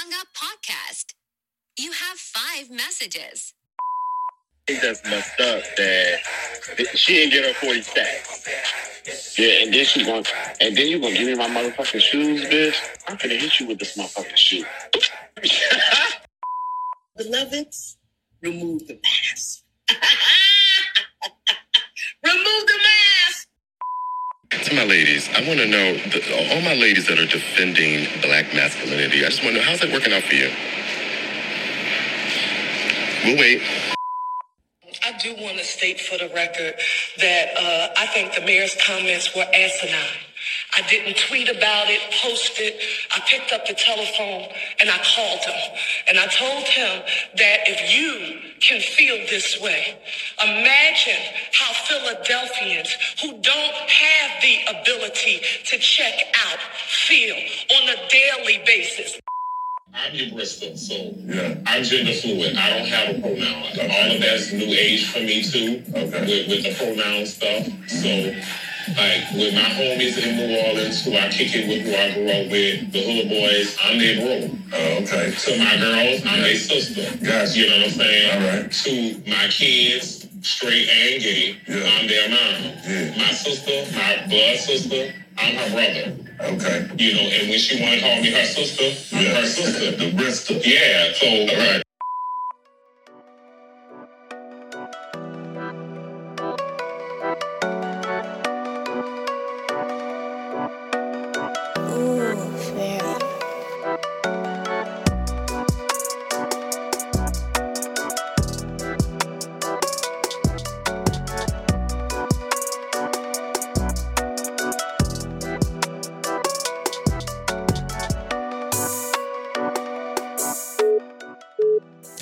hung up podcast. You have five messages. I think that's messed up that she didn't get her 40 stacks. Yeah, and then she going and then you gonna give me my motherfucking shoes, bitch. I'm gonna hit you with this motherfucking shoe. Beloveds, remove the mask. remove the mask. To my ladies, I want to know the, all my ladies that are defending black masculinity. I just want to know how's that working out for you. We'll wait. I do want to state for the record that uh, I think the mayor's comments were asinine. I didn't tweet about it, post it. I picked up the telephone and I called him. And I told him that if you can feel this way, imagine how Philadelphians who don't have the ability to check out feel on a daily basis. I'm your Bristol, so yeah. I'm gender fluid. I don't have a pronoun. All of that's new age for me too, okay. with, with the pronoun stuff. So like with my homies in New Orleans who I kick it with, who I grew up with, the Hood Boys, I'm their bro. Oh, okay. To my girls, I'm their sister. Gotcha. You know what I'm saying? All right. To my kids, straight and gay, Yeah. I'm their mom. Yeah. My sister, my blood sister, I'm her brother. Okay. You know, and when she wanna call me her sister, I'm her sister. The Bristol. Yeah, so All right.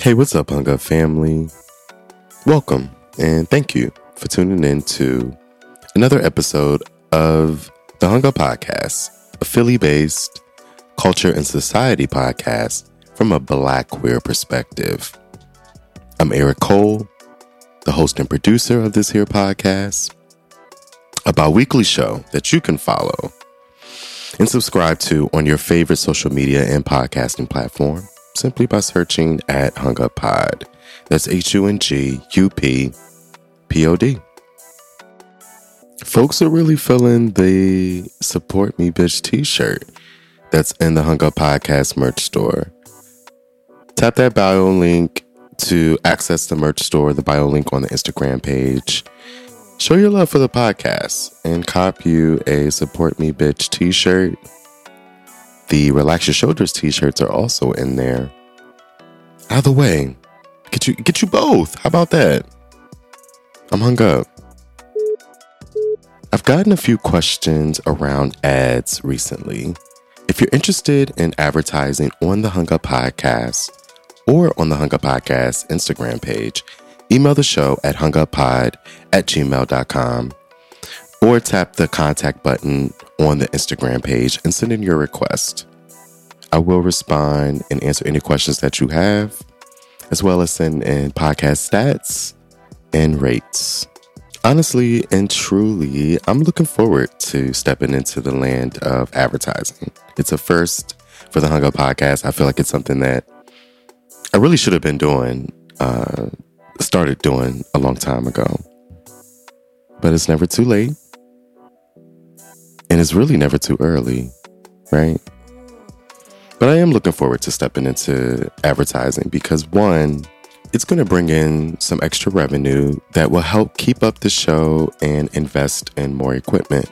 Hey, what's up, Hung family? Welcome and thank you for tuning in to another episode of the Hung Podcast, a Philly based culture and society podcast from a black queer perspective. I'm Eric Cole, the host and producer of this here podcast, a bi weekly show that you can follow and subscribe to on your favorite social media and podcasting platform simply by searching at Hung Up Pod. That's H U N G U P P O D. Folks are really feeling the Support Me Bitch t shirt that's in the Hung Up Podcast merch store. Tap that bio link to access the merch store, the bio link on the Instagram page. Show your love for the podcast and cop you a Support Me Bitch t shirt. The Relax Your Shoulders t shirts are also in there. The way. Get you get you both. How about that? I'm hung up. I've gotten a few questions around ads recently. If you're interested in advertising on the Hung Up Podcast or on the Hung Up Podcast Instagram page, email the show at hunguppod at gmail.com or tap the contact button on the Instagram page and send in your request. I will respond and answer any questions that you have, as well as send in podcast stats and rates. Honestly and truly, I'm looking forward to stepping into the land of advertising. It's a first for the Hung Up podcast. I feel like it's something that I really should have been doing, uh, started doing a long time ago. But it's never too late. And it's really never too early, right? But I am looking forward to stepping into advertising because one, it's going to bring in some extra revenue that will help keep up the show and invest in more equipment.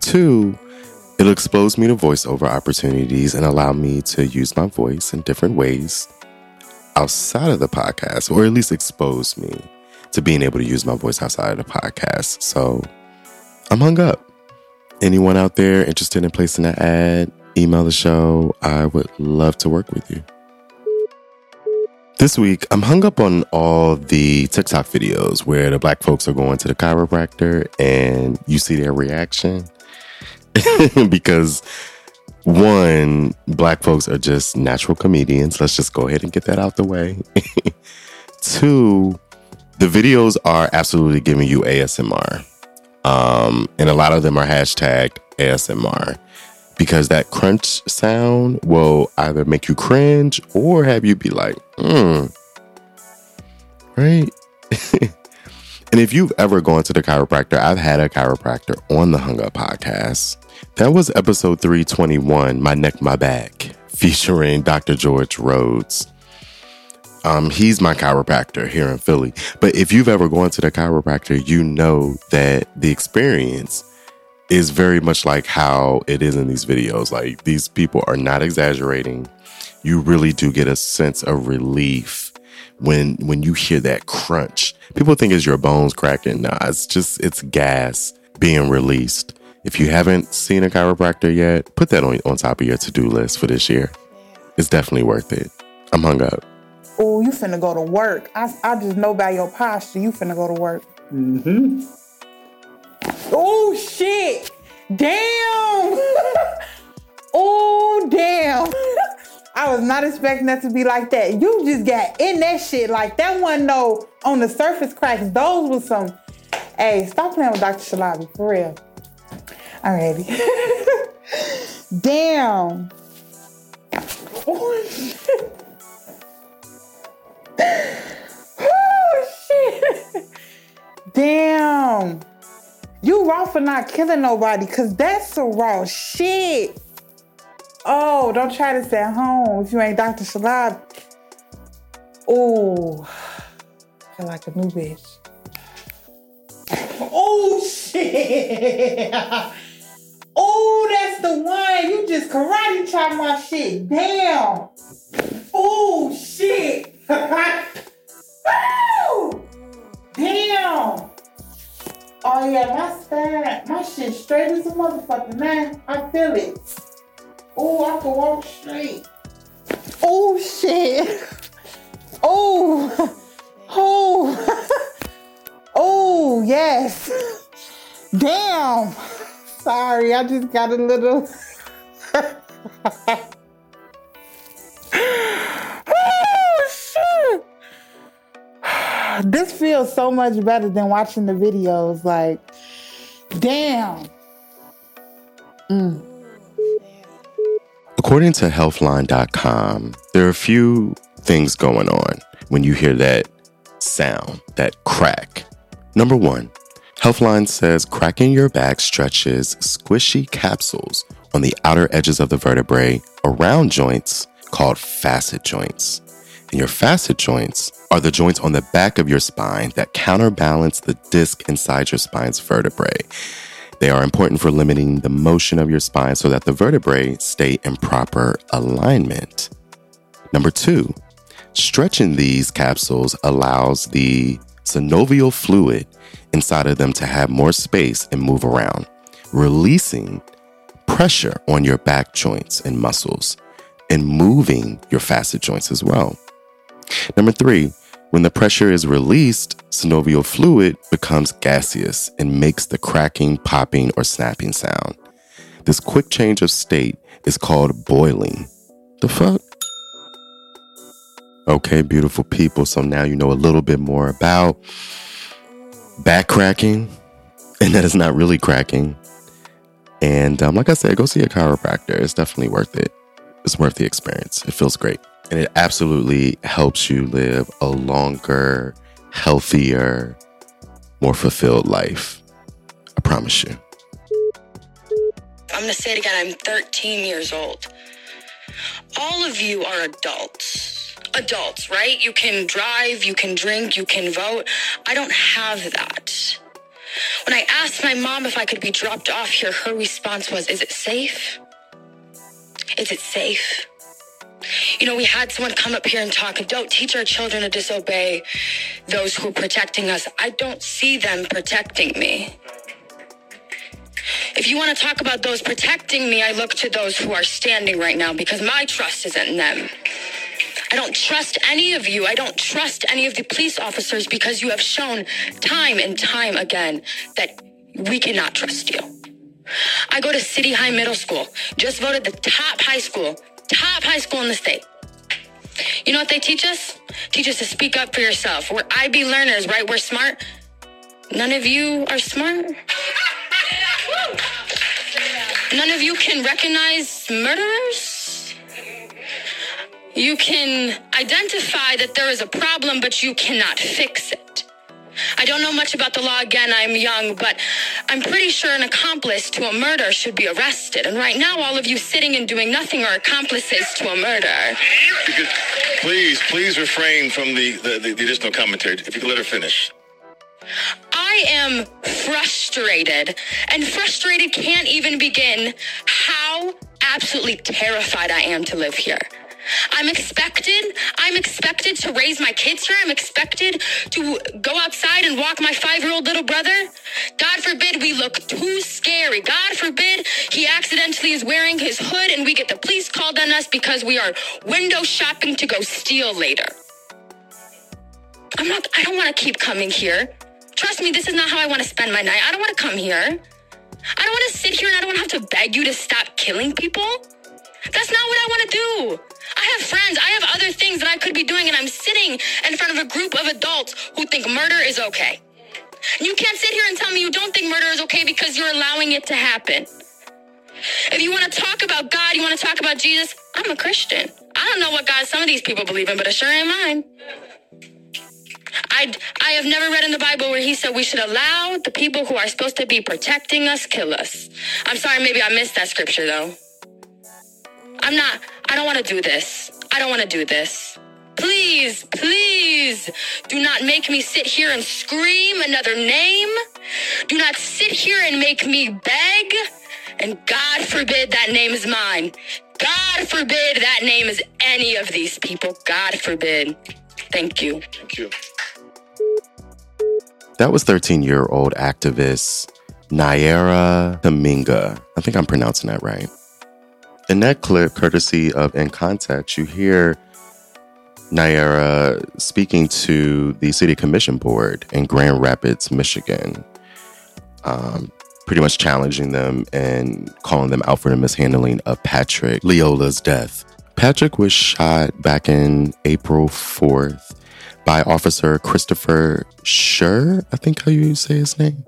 Two, it'll expose me to voiceover opportunities and allow me to use my voice in different ways outside of the podcast, or at least expose me to being able to use my voice outside of the podcast. So I'm hung up. Anyone out there interested in placing an ad, email the show. I would love to work with you. This week, I'm hung up on all the TikTok videos where the black folks are going to the chiropractor and you see their reaction. because one, black folks are just natural comedians. Let's just go ahead and get that out the way. Two, the videos are absolutely giving you ASMR. Um, and a lot of them are hashtag ASMR because that crunch sound will either make you cringe or have you be like, hmm, right? and if you've ever gone to the chiropractor, I've had a chiropractor on the Hung Up podcast. That was episode 321, My Neck, My Back, featuring Dr. George Rhodes. Um, he's my chiropractor here in Philly. But if you've ever gone to the chiropractor, you know that the experience is very much like how it is in these videos. Like these people are not exaggerating. You really do get a sense of relief when when you hear that crunch. People think it's your bones cracking. Nah, it's just it's gas being released. If you haven't seen a chiropractor yet, put that on, on top of your to-do list for this year. It's definitely worth it. I'm hung up. Oh, you finna go to work. I, I just know by your posture, you finna go to work. Mm-hmm. Oh, shit. Damn. oh, damn. I was not expecting that to be like that. You just got in that shit. Like, that one, no, on the surface cracks. Those was some. Hey, stop playing with Dr. Shalabi, for real. Alrighty. Damn. Oh, shit. Oh, shit. Damn. You raw for not killing nobody, cause that's some raw shit. Oh, don't try this at home if you ain't Dr. Shalab. Oh, feel like a new bitch. Oh shit! oh, that's the one. You just karate chop my shit. Damn. Oh shit. Woo! Damn. Oh yeah, my spine, my shit straight as a motherfucker, man. I feel it. Oh, I can walk straight. Oh shit. Oh. Oh. oh yes. Damn. Sorry, I just got a little. This feels so much better than watching the videos. Like, damn. Mm. According to healthline.com, there are a few things going on when you hear that sound, that crack. Number one, Healthline says cracking your back stretches squishy capsules on the outer edges of the vertebrae around joints called facet joints. Your facet joints are the joints on the back of your spine that counterbalance the disc inside your spine's vertebrae. They are important for limiting the motion of your spine so that the vertebrae stay in proper alignment. Number two, stretching these capsules allows the synovial fluid inside of them to have more space and move around, releasing pressure on your back joints and muscles and moving your facet joints as well. Number three, when the pressure is released, synovial fluid becomes gaseous and makes the cracking, popping, or snapping sound. This quick change of state is called boiling. The fuck? Okay, beautiful people. So now you know a little bit more about back cracking, and that is not really cracking. And um, like I said, go see a chiropractor. It's definitely worth it. It's worth the experience. It feels great. And it absolutely helps you live a longer, healthier, more fulfilled life. I promise you. I'm going to say it again. I'm 13 years old. All of you are adults. Adults, right? You can drive, you can drink, you can vote. I don't have that. When I asked my mom if I could be dropped off here, her response was, Is it safe? Is it safe? You know, we had someone come up here and talk, don't teach our children to disobey those who are protecting us. I don't see them protecting me. If you want to talk about those protecting me, I look to those who are standing right now because my trust isn't in them. I don't trust any of you. I don't trust any of the police officers because you have shown time and time again that we cannot trust you. I go to City High Middle School, just voted the top high school, top high school in the state. You know what they teach us? Teach us to speak up for yourself. We're IB learners, right? We're smart. None of you are smart. None of you can recognize murderers? You can identify that there is a problem, but you cannot fix it. I don't know much about the law again, I'm young, but I'm pretty sure an accomplice to a murder should be arrested. And right now, all of you sitting and doing nothing are accomplices to a murder. Could, please, please refrain from the, the, the, the additional commentary. If you could let her finish. I am frustrated, and frustrated can't even begin how absolutely terrified I am to live here. I'm expected, I'm expected to raise my kids here. I'm expected to go outside and walk my five year old little brother. God forbid we look too scary. God forbid he accidentally is wearing his hood and we get the police called on us because we are window shopping to go steal later. I'm not, I don't want to keep coming here. Trust me, this is not how I want to spend my night. I don't want to come here. I don't want to sit here and I don't want to have to beg you to stop killing people. That's not what I want to do. I have friends. I have other things that I could be doing, and I'm sitting in front of a group of adults who think murder is okay. You can't sit here and tell me you don't think murder is okay because you're allowing it to happen. If you want to talk about God, you want to talk about Jesus, I'm a Christian. I don't know what God some of these people believe in, but it sure ain't mine. I, I have never read in the Bible where he said we should allow the people who are supposed to be protecting us kill us. I'm sorry, maybe I missed that scripture though. I'm not, I don't want to do this. I don't want to do this. Please, please do not make me sit here and scream another name. Do not sit here and make me beg. And God forbid that name is mine. God forbid that name is any of these people. God forbid. Thank you. Thank you. That was 13 year old activist Naira Kaminga. I think I'm pronouncing that right. In that clip, courtesy of In Context, you hear Naira speaking to the City Commission Board in Grand Rapids, Michigan, um, pretty much challenging them and calling them out for the mishandling of Patrick Lyoya's death. Patrick was shot back in April 4th by Officer Christopher Shurr, I think how you say his name.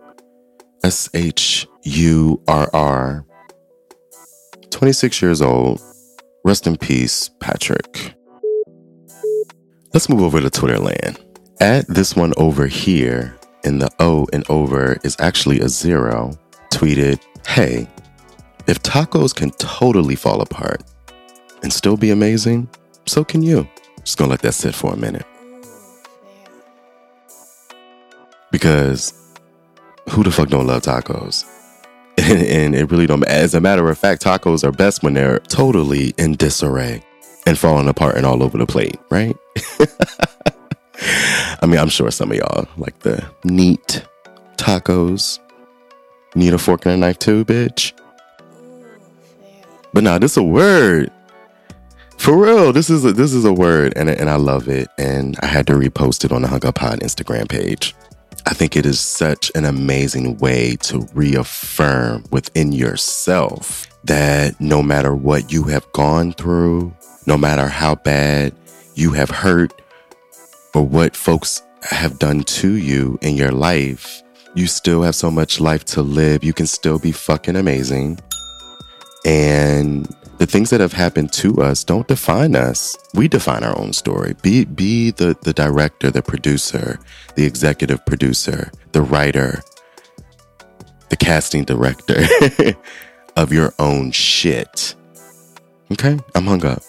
S H U R R. 26 years old. Rest in peace, Patrick. Let's move over to Twitter land. At this one over here, in the O and over is actually a zero, tweeted, Hey, if tacos can totally fall apart and still be amazing, so can you. Just gonna let that sit for a minute. Because who the fuck don't love tacos? and it really don't. As a matter of fact, tacos are best when they're totally in disarray and falling apart and all over the plate, right? I mean, I'm sure some of y'all like the neat tacos. Need a fork and a knife too, bitch. But now this is a word. For real, this is a, this is a word, and and I love it, and I had to repost it on the Hung Up Pod Instagram page. I think it is such an amazing way to reaffirm within yourself that no matter what you have gone through, no matter how bad you have hurt or what folks have done to you in your life, you still have so much life to live. You can still be fucking amazing. And the things that have happened to us don't define us. We define our own story. Be be the the director, the producer, the executive producer, the writer, the casting director of your own shit. Okay? I'm hung up.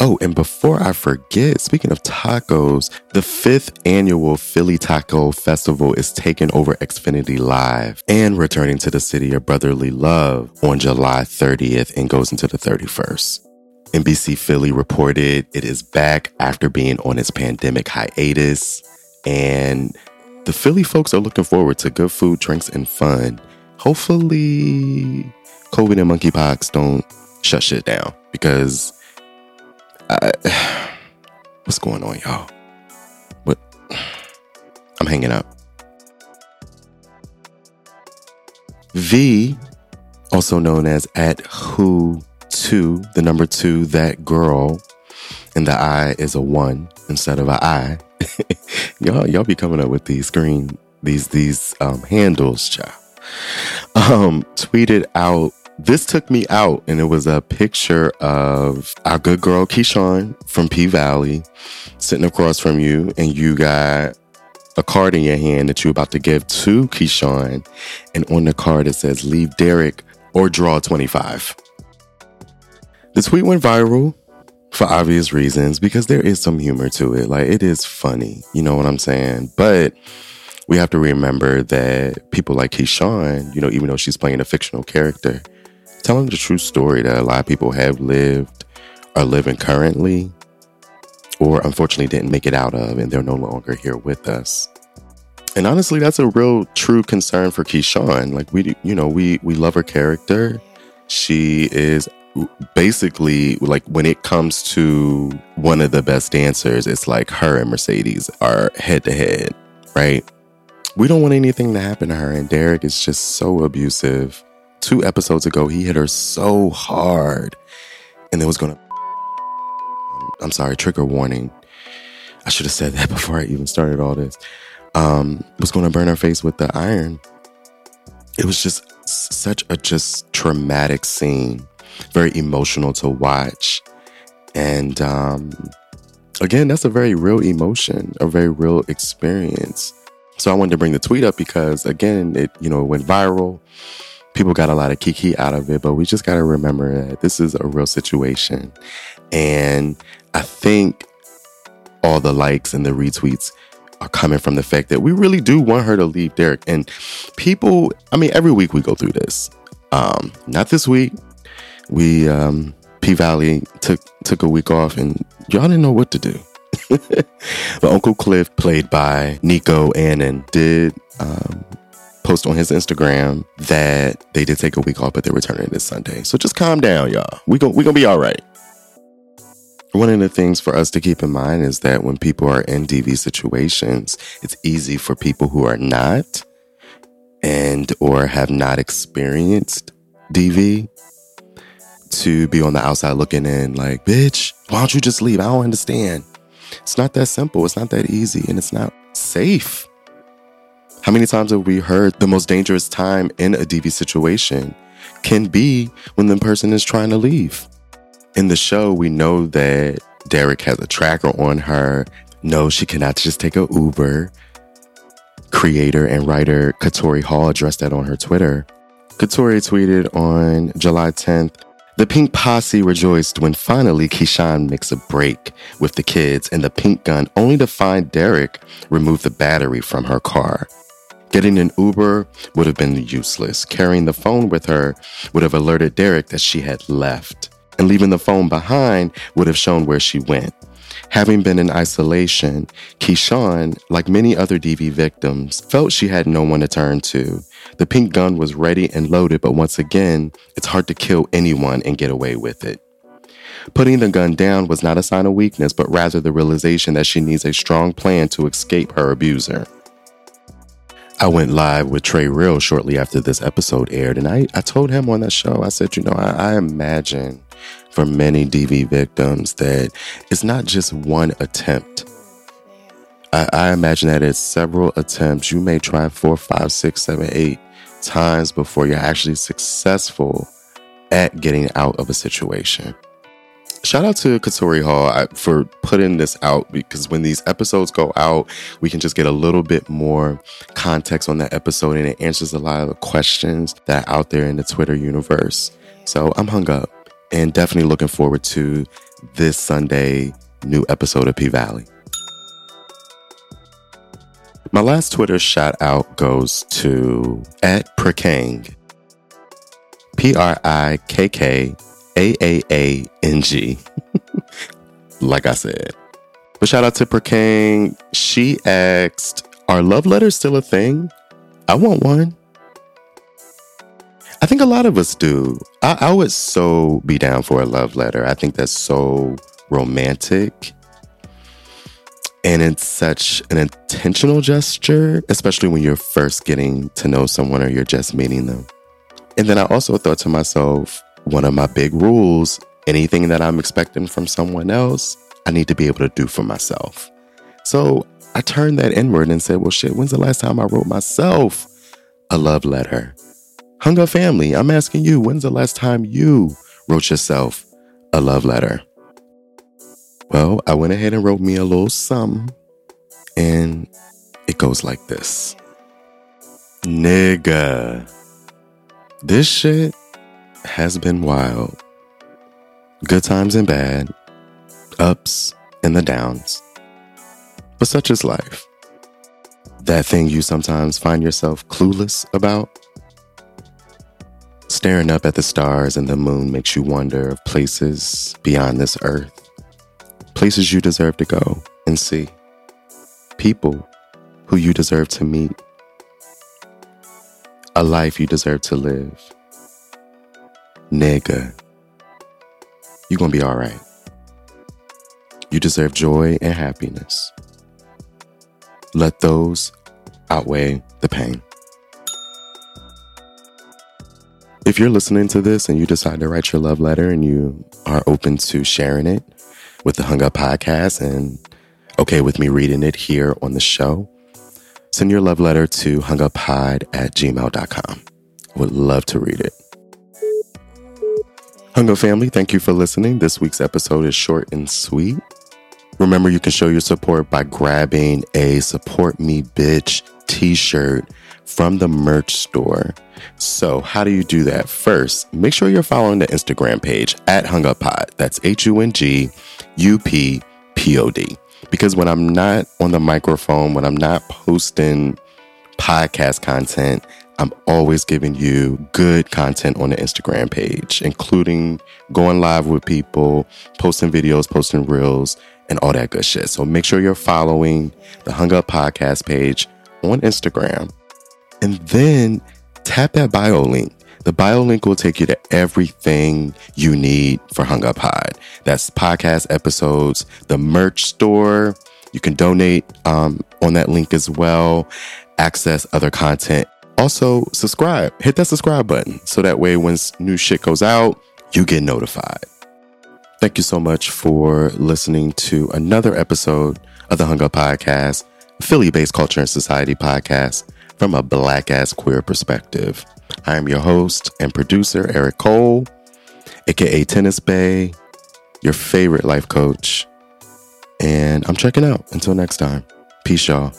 Oh, and before I forget, speaking of tacos, the fifth annual Philly Taco Festival is taking over Xfinity Live and returning to the city of brotherly love on July 30th and goes into the 31st. NBC Philly reported it is back after being on its pandemic hiatus, and the Philly folks are looking forward to good food, drinks, and fun. Hopefully, COVID and monkeypox don't shut shit down because I, what's going on, y'all? What? I'm hanging up. V, also known as at who two, the number two, that girl, and the I is a one instead of a I. y'all, y'all be coming up with these screen, these these um, handles, child. Um, tweeted out this took me out, and it was a picture of our good girl Keyshawn from P Valley sitting across from you, and you got a card in your hand that you're about to give to Keyshawn. And on the card, it says, Leave Derek or draw 25. The tweet went viral for obvious reasons because there is some humor to it. Like, it is funny. You know what I'm saying? But we have to remember that people like Keyshawn, you know, even though she's playing a fictional character, telling the true story that a lot of people have lived, are living currently, or unfortunately didn't make it out of, and they're no longer here with us. And honestly, that's a real true concern for Keyshawn. Like we, you know, we we love her character. She is basically like when it comes to one of the best dancers, it's like her and Mercedes are head to head, right? We don't want anything to happen to her. And Derek is just so abusive. Two episodes ago, he hit her so hard and it was gonna I'm sorry, trigger warning. I should have said that before I even started all this. Um, was to burn her face with the iron. It was just such a just traumatic scene, very emotional to watch. And um, again, that's a very real emotion, a very real experience. So I wanted to bring the tweet up because again, it you know went viral. People got a lot of kiki out of it, but we just got to remember that this is a real situation. And I think all the likes and the retweets are coming from the fact that we really do want her to leave Derek. And people, I mean, every week we go through this. Um, not this week. We um P Valley took took a week off and y'all didn't know what to do. but Uncle Cliff, played by Nicco Annan, did um, post on his Instagram that they did take a week off, but they're returning this Sunday. So just calm down, y'all. We go we gonna be all right. One of the things for us to keep in mind is that when people are in DV situations, it's easy for people who are not and or have not experienced DV to be on the outside looking in like, bitch, why don't you just leave? I don't understand. It's not that simple. It's not that easy and it's not safe. How many times have we heard the most dangerous time in a DV situation can be when the person is trying to leave? In the show, we know that Derek has a tracker on her. No, she cannot just take a Uber. Creator and writer Katori Hall addressed that on her Twitter. Katori tweeted on July 10th, the Pink Posse rejoiced when finally Keyshawn makes a break with the kids and the pink gun, only to find Derek remove the battery from her car. Getting an Uber would have been useless. Carrying the phone with her would have alerted Derek that she had left and leaving the phone behind would have shown where she went. Having been in isolation, Keyshawn, like many other DV victims, felt she had no one to turn to. The pink gun was ready and loaded, but once again, it's hard to kill anyone and get away with it. Putting the gun down was not a sign of weakness, but rather the realization that she needs a strong plan to escape her abuser. I went live with Trey Real shortly after this episode aired, and I, I told him on that show, I said, you know, I, I imagine for many DV victims that it's not just one attempt. I, I imagine that it's several attempts. You may try four, five, six, seven, eight times before you're actually successful at getting out of a situation. Shout out to Katori Hall for putting this out because when these episodes go out, we can just get a little bit more context on that episode and it answers a lot of the questions that out there in the Twitter universe. So I'm hung up and definitely looking forward to this Sunday new episode of P Valley. My last Twitter shout out goes to at Prikang. P R I K K A A A N G. like I said. But shout out to Prikang. She asked, Are love letters still a thing? I want one. I think a lot of us do. I, I would so be down for a love letter. I think that's so romantic. And it's such an intentional gesture, especially when you're first getting to know someone or you're just meeting them. And then I also thought to myself, one of my big rules anything that I'm expecting from someone else, I need to be able to do for myself. So I turned that inward and said, well, shit, when's the last time I wrote myself a love letter? Hung Up family, I'm asking you, when's the last time you wrote yourself a love letter? Well, I went ahead and wrote me a little sum, and it goes like this Nigga, this shit has been wild. Good times and bad, ups and the downs. But such is life. That thing you sometimes find yourself clueless about. Staring up at the stars and the moon makes you wonder of places beyond this earth. Places you deserve to go and see. People who you deserve to meet. A life you deserve to live. Nigga, you gonna be alright. You deserve joy and happiness. Let those outweigh the pain. If you're listening to this and you decide to write your love letter and you are open to sharing it with the Hung Up podcast and okay with me reading it here on the show, send your love letter to hunguppod at gmail.com. Would love to read it. Hung Up family, thank you for listening. This week's episode is short and sweet. Remember, you can show your support by grabbing a Support Me Bitch t shirt from the merch store. So, how do you do that? First, make sure you're following the Instagram page at Hung Up Pod. That's H U N G U P P O D. Because when I'm not on the microphone, when I'm not posting podcast content, I'm always giving you good content on the Instagram page, including going live with people, posting videos, posting reels, and all that good shit. So make sure you're following the Hung Up Podcast page on Instagram. And then tap that bio link. The bio link will take you to everything you need for Hung Up Pod. That's podcast episodes, the merch store. You can donate um, on that link as well, access other content. Also, subscribe. Hit that subscribe button so that way when new shit goes out, you get notified. Thank you so much for listening to another episode of the Hung Up Podcast, Philly based culture and society podcast from a black ass queer perspective. I am your host and producer, Eric Cole, aka Tennis Bay, your favorite life coach. And I'm checking out. Until next time, peace, y'all.